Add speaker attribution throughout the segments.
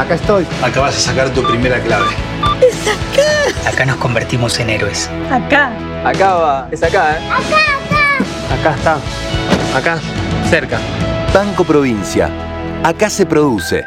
Speaker 1: Acá estoy.
Speaker 2: Acá vas a sacar tu primera clave.
Speaker 3: ¡Es acá!
Speaker 4: Acá nos convertimos en héroes.
Speaker 3: Acá.
Speaker 5: Acá va. Es acá, ¿eh?
Speaker 3: Acá,
Speaker 1: Acá está. Acá, cerca.
Speaker 6: Banco Provincia. Acá se produce.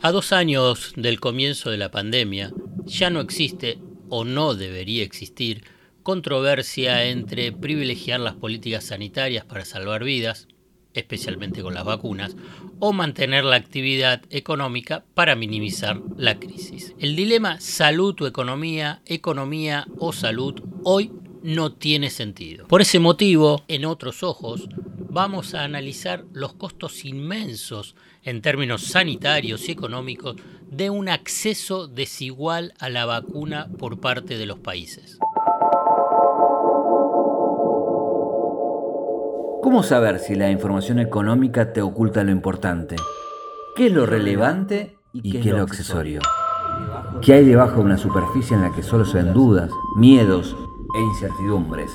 Speaker 7: A dos años del comienzo de la pandemia, ya no existe o no debería existir controversia entre privilegiar las políticas sanitarias para salvar vidas, especialmente con las vacunas, o mantener la actividad económica para minimizar la crisis. El dilema salud o economía, economía o salud hoy no tiene sentido. Por ese motivo, en otros ojos, vamos a analizar los costos inmensos en términos sanitarios y económicos de un acceso desigual a la vacuna por parte de los países.
Speaker 8: ¿Cómo saber si la información económica te oculta lo importante? ¿Qué es lo relevante y qué, es lo accesorio? ¿Qué hay debajo de una superficie en la que solo se ven dudas, miedos e incertidumbres?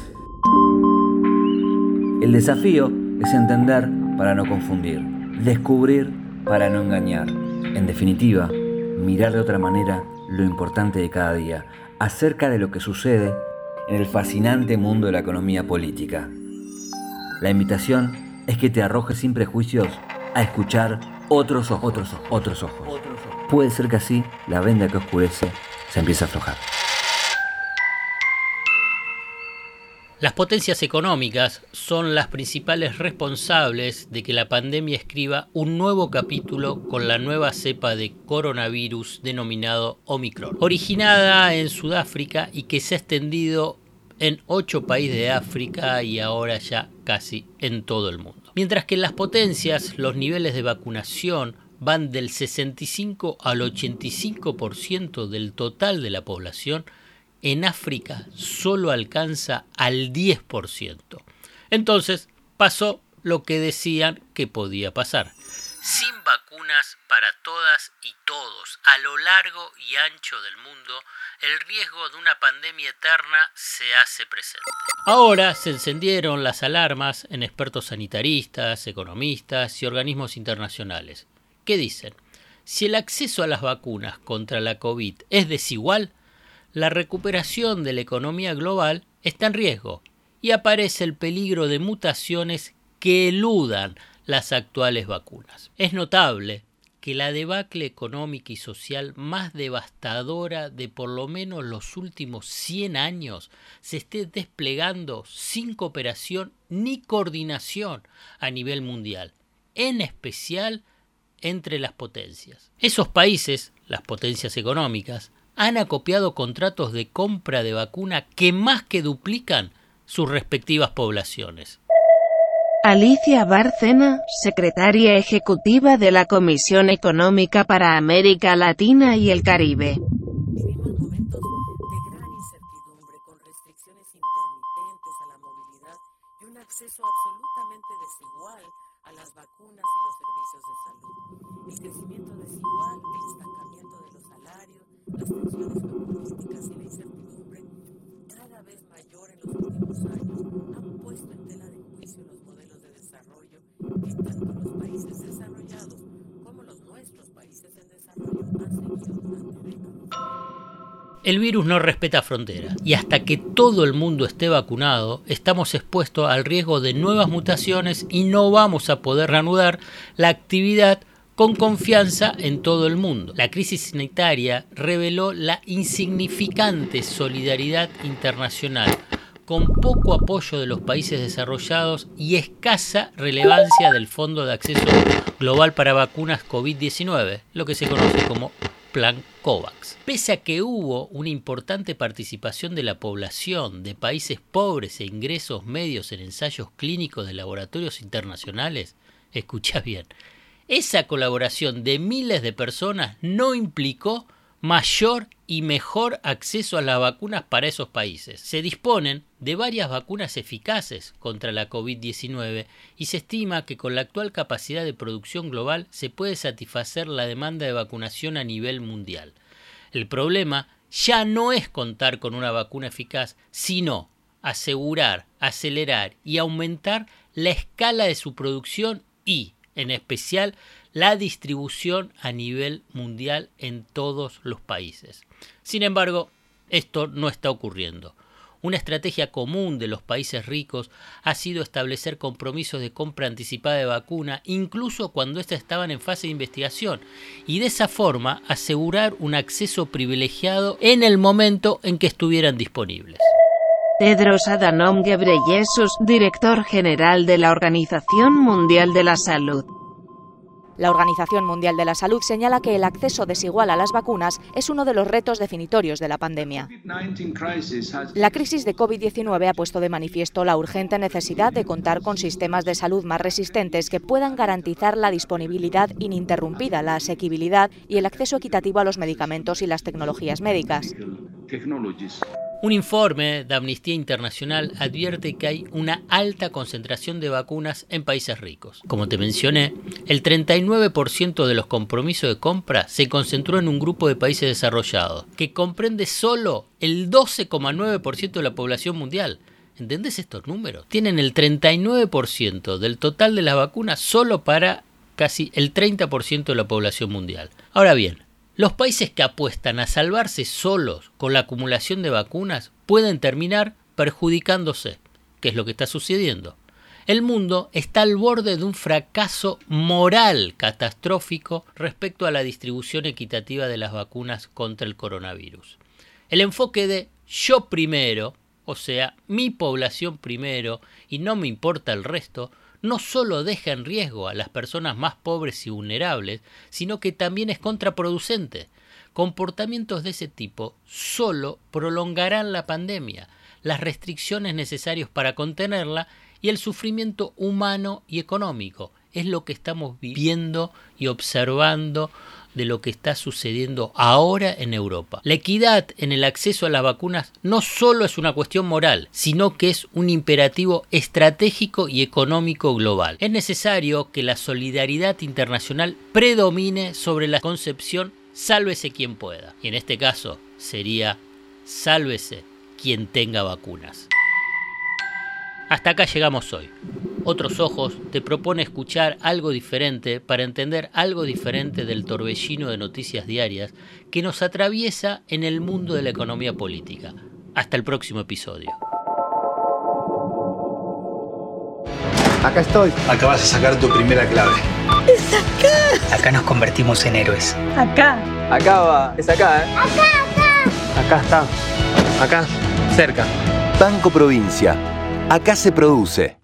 Speaker 8: El desafío es entender para no confundir, descubrir para no engañar. En definitiva, mirar de otra manera lo importante de cada día, acerca de lo que sucede en el fascinante mundo de la economía política. La invitación es que te arrojes sin prejuicios a escuchar otros ojos, otros ojos, otros ojos. Puede ser que así la venda que oscurece se empiece a aflojar.
Speaker 7: Las potencias económicas son las principales responsables de que la pandemia escriba un nuevo capítulo con la nueva cepa de coronavirus denominado Omicron, originada en Sudáfrica y que se ha extendido en ocho países de África y ahora ya casi en todo el mundo. Mientras que en las potencias los niveles de vacunación van del 65 al 85% del total de la población, en África solo alcanza al 10%. Entonces pasó lo que decían que podía pasar. Sin vacunas para todas y todos a lo largo y ancho del mundo, el riesgo de una pandemia eterna se hace presente. Ahora se encendieron las alarmas en expertos sanitaristas, economistas y organismos internacionales. ¿Qué dicen? Si el acceso a las vacunas contra la COVID es desigual, la recuperación de la economía global está en riesgo y aparece el peligro de mutaciones que eludan las actuales vacunas. Es notable que la debacle económica y social más devastadora de por lo menos los últimos 100 años se esté desplegando sin cooperación ni coordinación a nivel mundial, en especial entre las potencias. Esos países, las potencias económicas, han acopiado contratos de compra de vacuna que más que duplican sus respectivas poblaciones.
Speaker 9: Alicia Bárcena, secretaria ejecutiva de la Comisión Económica para América Latina y el Caribe.
Speaker 10: Vivimos momentos de gran incertidumbre con restricciones intermitentes a la movilidad y un acceso absolutamente desigual a las vacunas y los servicios de salud. El crecimiento desigual, el estancamiento de los salarios, las tensiones geopolíticas y la incertidumbre
Speaker 7: El virus no respeta fronteras y hasta que todo el mundo esté vacunado estamos expuestos al riesgo de nuevas mutaciones y no vamos a poder reanudar la actividad con confianza en todo el mundo. La crisis sanitaria reveló la insignificante solidaridad internacional con poco apoyo de los países desarrollados y escasa relevancia del Fondo de Acceso Global para Vacunas COVID-19, lo que se conoce como Plan COVAX. Pese a que hubo una importante participación de la población de países pobres e ingresos medios en ensayos clínicos de laboratorios internacionales, escucha bien, esa colaboración de miles de personas no implicó mayor y mejor acceso a las vacunas para esos países. Se disponen de varias vacunas eficaces contra la COVID-19 y se estima que con la actual capacidad de producción global se puede satisfacer la demanda de vacunación a nivel mundial. El problema ya no es contar con una vacuna eficaz, sino asegurar, acelerar y aumentar la escala de su producción y, en especial la distribución a nivel mundial en todos los países. Sin embargo, esto no está ocurriendo. Una estrategia común de los países ricos ha sido establecer compromisos de compra anticipada de vacuna, incluso cuando éstas estaban en fase de investigación, y de esa forma asegurar un acceso privilegiado en el momento en que estuvieran disponibles.
Speaker 9: Tedros Adhanom Ghebreyesus, director general de la Organización Mundial de la Salud.
Speaker 4: La Organización Mundial de la Salud señala que el acceso desigual a las vacunas es uno de los retos definitorios de la pandemia. La crisis de COVID-19 ha puesto de manifiesto la urgente necesidad de contar con sistemas de salud más resistentes que puedan garantizar la disponibilidad ininterrumpida, la asequibilidad y el acceso equitativo a los medicamentos y las tecnologías médicas.
Speaker 7: Un informe de Amnistía Internacional advierte que hay una alta concentración de vacunas en países ricos. Como te mencioné, el 39% de los compromisos de compra se concentró en un grupo de países desarrollados, que comprende solo el 12,9% de la población mundial. ¿Entendés estos números? Tienen el 39% del total de las vacunas solo para casi el 30% de la población mundial. Ahora bien, los países que apuestan a salvarse solos con la acumulación de vacunas pueden terminar perjudicándose, que es lo que está sucediendo. El mundo está al borde de un fracaso moral catastrófico respecto a la distribución equitativa de las vacunas contra el coronavirus. El enfoque de yo primero, o sea, mi población primero y no me importa el resto, no solo deja en riesgo a las personas más pobres y vulnerables, sino que también es contraproducente. Comportamientos de ese tipo solo prolongarán la pandemia, las restricciones necesarias para contenerla y el sufrimiento humano y económico. Es lo que estamos viviendo y observando de lo que está sucediendo ahora en Europa. La equidad en el acceso a las vacunas no solo es una cuestión moral, sino que es un imperativo estratégico y económico global. Es necesario que la solidaridad internacional predomine sobre la concepción sálvese quien pueda. Y en este caso sería sálvese quien tenga vacunas. Hasta acá llegamos hoy. Otros Ojos te propone escuchar algo diferente para entender algo diferente del torbellino de noticias diarias que nos atraviesa en el mundo de la economía política. Hasta el próximo episodio.
Speaker 2: Acá estoy. Acá vas a sacar tu primera clave.
Speaker 3: ¡Es acá!
Speaker 11: Acá nos convertimos en héroes.
Speaker 3: Acá.
Speaker 5: Acá va, es acá, ¿eh?
Speaker 3: Acá, acá.
Speaker 1: Acá está. Acá, cerca.
Speaker 6: Banco Provincia. Acá se produce.